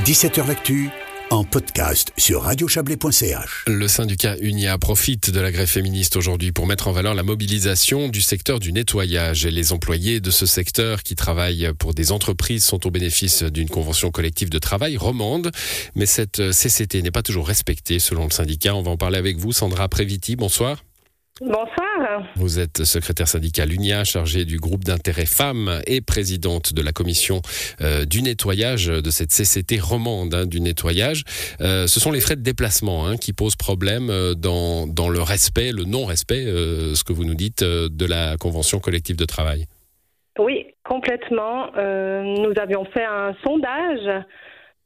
17h L'actu en podcast sur radiochablais.ch. Le syndicat UNIA profite de la grève féministe aujourd'hui pour mettre en valeur la mobilisation du secteur du nettoyage. Et les employés de ce secteur qui travaillent pour des entreprises sont au bénéfice d'une convention collective de travail romande. Mais cette CCT n'est pas toujours respectée selon le syndicat. On va en parler avec vous, Sandra Préviti. Bonsoir. Bonsoir. Vous êtes secrétaire syndical UNIA, chargée du groupe d'intérêt femmes et présidente de la commission euh, du nettoyage de cette CCT romande hein, du nettoyage. Euh, ce sont les frais de déplacement hein, qui posent problème euh, dans, dans le respect, le non-respect, ce que vous nous dites, de la convention collective de travail. Oui, complètement. nous avions fait un sondage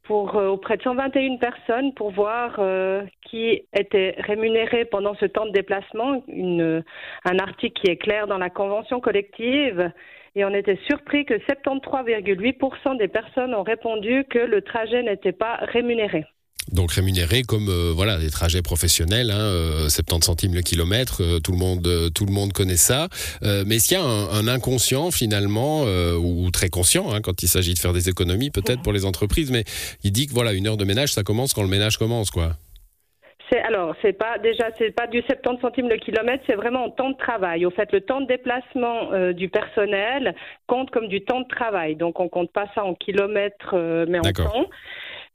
pour, euh, auprès de 121 personnes pour voir euh, qui était rémunéré pendant ce temps de déplacement, une, un article qui est clair dans la convention collective. Et on était surpris que 73,8% des personnes ont répondu que le trajet n'était pas rémunéré donc rémunérés comme euh, voilà des trajets professionnels, hein, 70 euh, centimes le kilomètre, euh, tout le monde tout le monde connaît ça. mais est-ce qu'il y a un, inconscient finalement ou très conscient hein, quand il s'agit de faire des économies peut-être pour les entreprises, mais il dit que voilà une heure de ménage ça commence quand le ménage commence quoi. C'est alors c'est pas déjà c'est pas du 70 centimes le kilomètre, c'est vraiment en temps de travail. Au fait, le temps de déplacement du personnel compte comme du temps de travail, donc on compte pas ça en kilomètres mais en temps.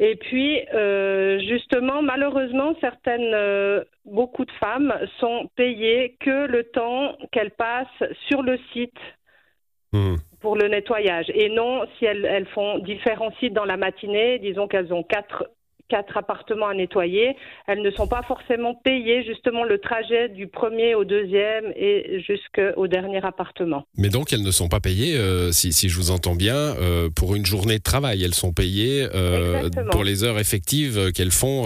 Et puis, euh, justement, malheureusement, certaines, euh, beaucoup de femmes sont payées que le temps qu'elles passent sur le site hmm. pour le nettoyage. Et non, si elles, elles font différents sites dans la matinée, disons qu'elles ont quatre quatre appartements à nettoyer, elles ne sont pas forcément payées justement le trajet du premier au deuxième et jusqu'au dernier appartement. Mais donc elles ne sont pas payées, euh, si, si, je vous entends bien, euh, pour une journée de travail. Elles sont payées euh, pour les heures effectives qu'elles font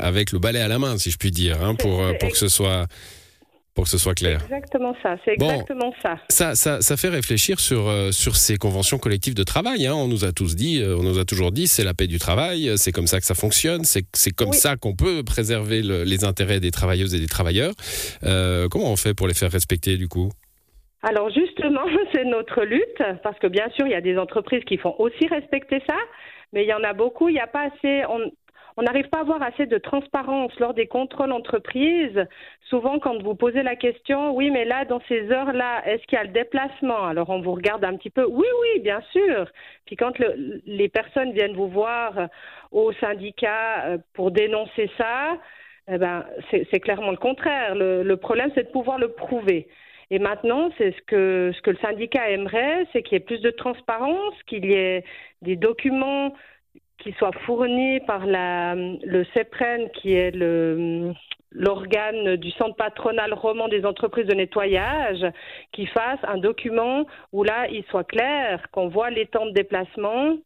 avec le balai à la main, si je puis dire, hein, pour, pour que ce soit pour que ce soit clair. Exactement ça, c'est exactement ça. ça. Ça, fait réfléchir sur, euh, sur ces conventions collectives de travail. Hein. On nous a tous dit, euh, on nous a toujours dit, c'est la paix du travail, c'est comme ça que ça fonctionne, c'est comme ça qu'on peut préserver les intérêts des travailleuses et des travailleurs. Euh, comment on fait pour les faire respecter du coup? Alors justement, c'est notre lutte, parce que bien sûr, il y a des entreprises qui font aussi respecter ça, mais il y en a beaucoup, il n'y a pas assez, on n'arrive pas à avoir assez de transparence lors des contrôles entreprises. Souvent, quand vous posez la question, oui, mais là, dans ces heures-là, est-ce qu'il y a le déplacement? Alors, on vous regarde un petit peu. Oui, oui, bien sûr. Puis quand les personnes viennent vous voir au syndicat euh, pour dénoncer ça, eh ben, c'est clairement le contraire. Le, problème, c'est de pouvoir le prouver. Et maintenant, c'est ce que le syndicat aimerait, c'est qu'il y ait plus de transparence, qu'il y ait des documents qui soit fourni par le CEPREN, qui est l'organe du centre patronal roman des entreprises de nettoyage, qui fasse un document où là, il soit clair, qu'on voit les temps de déplacement,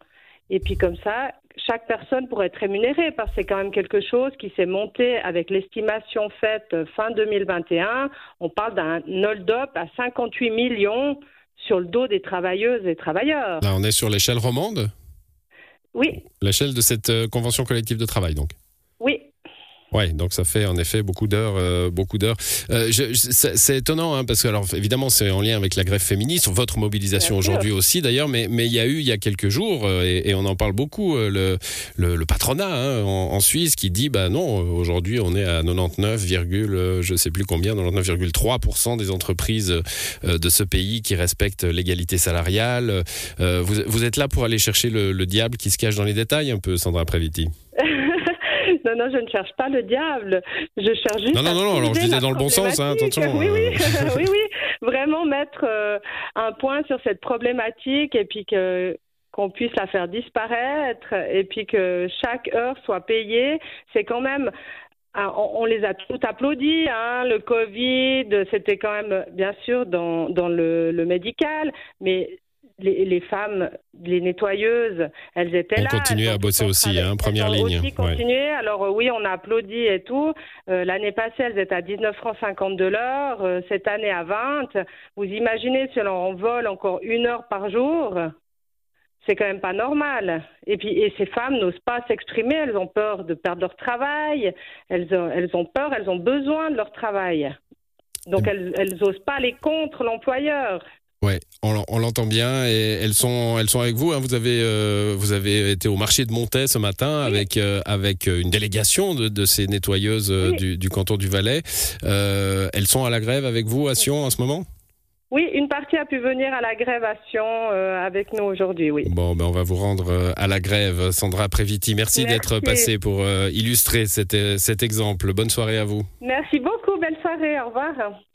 et puis comme ça, chaque personne pourrait être rémunérée, parce que c'est quand même quelque chose qui s'est monté avec l'estimation faite fin 2021. On parle d'un hold-up à 58 millions sur le dos des travailleuses et travailleurs. Là, on est sur l'échelle romande? Oui. L'échelle de cette euh, convention collective de travail, donc. Ouais, donc ça fait en effet beaucoup d'heures, euh, beaucoup d'heures. Euh, c'est étonnant hein, parce que alors évidemment c'est en lien avec la grève féministe, votre mobilisation aujourd'hui aussi d'ailleurs, mais mais il y a eu il y a quelques jours euh, et, on en parle beaucoup le le, patronat hein, en, Suisse qui dit bah non aujourd'hui on est à 99, je sais plus combien 99,3% des entreprises de ce pays qui respectent l'égalité salariale. Vous, vous, êtes là pour aller chercher le, le diable qui se cache dans les détails un peu, Sandra Préviti. Non, non, je ne cherche pas le diable. Je cherche juste. Non, non, non, alors je disais dans le bon sens, hein, attention. Oui, oui, oui, oui. Vraiment mettre euh, un point sur cette problématique et puis que qu'on puisse la faire disparaître et puis que chaque heure soit payée, c'est quand même ah, on, les a tout applaudis, hein, le Covid, c'était quand même bien sûr dans, dans le, le médical, mais les, femmes, les nettoyeuses, elles étaient là. On continuait à bosser aussi, hein, première ligne. Aussi continué. Alors euh, oui, on a applaudi et tout. Euh, l'année passée, elles étaient à 19 francs 50 de l'heure. Euh, cette année à 20. Vous imaginez si on vole encore une heure par jour c'est quand même pas normal. Et puis, et ces femmes n'osent pas s'exprimer, elles ont peur de perdre leur travail, elles ont, elles ont peur, elles ont besoin de leur travail. Donc, elles, elles osent pas aller contre l'employeur. Ouais, on, l'entend bien et elles sont, elles sont avec vous. Hein. Vous avez, euh, vous avez été au marché de Montaix ce matin avec euh, avec une délégation de, ces nettoyeuses euh, du, canton du Valais. elles sont à la grève avec vous à Sion en ce moment? Oui, une partie a pu venir à la grève à Sion avec nous aujourd'hui, oui. Bon, ben on va vous rendre à la grève, Sandra Préviti. Merci, d'être passée pour illustrer cet, cet exemple. Bonne soirée à vous. Merci beaucoup, belle soirée, au revoir.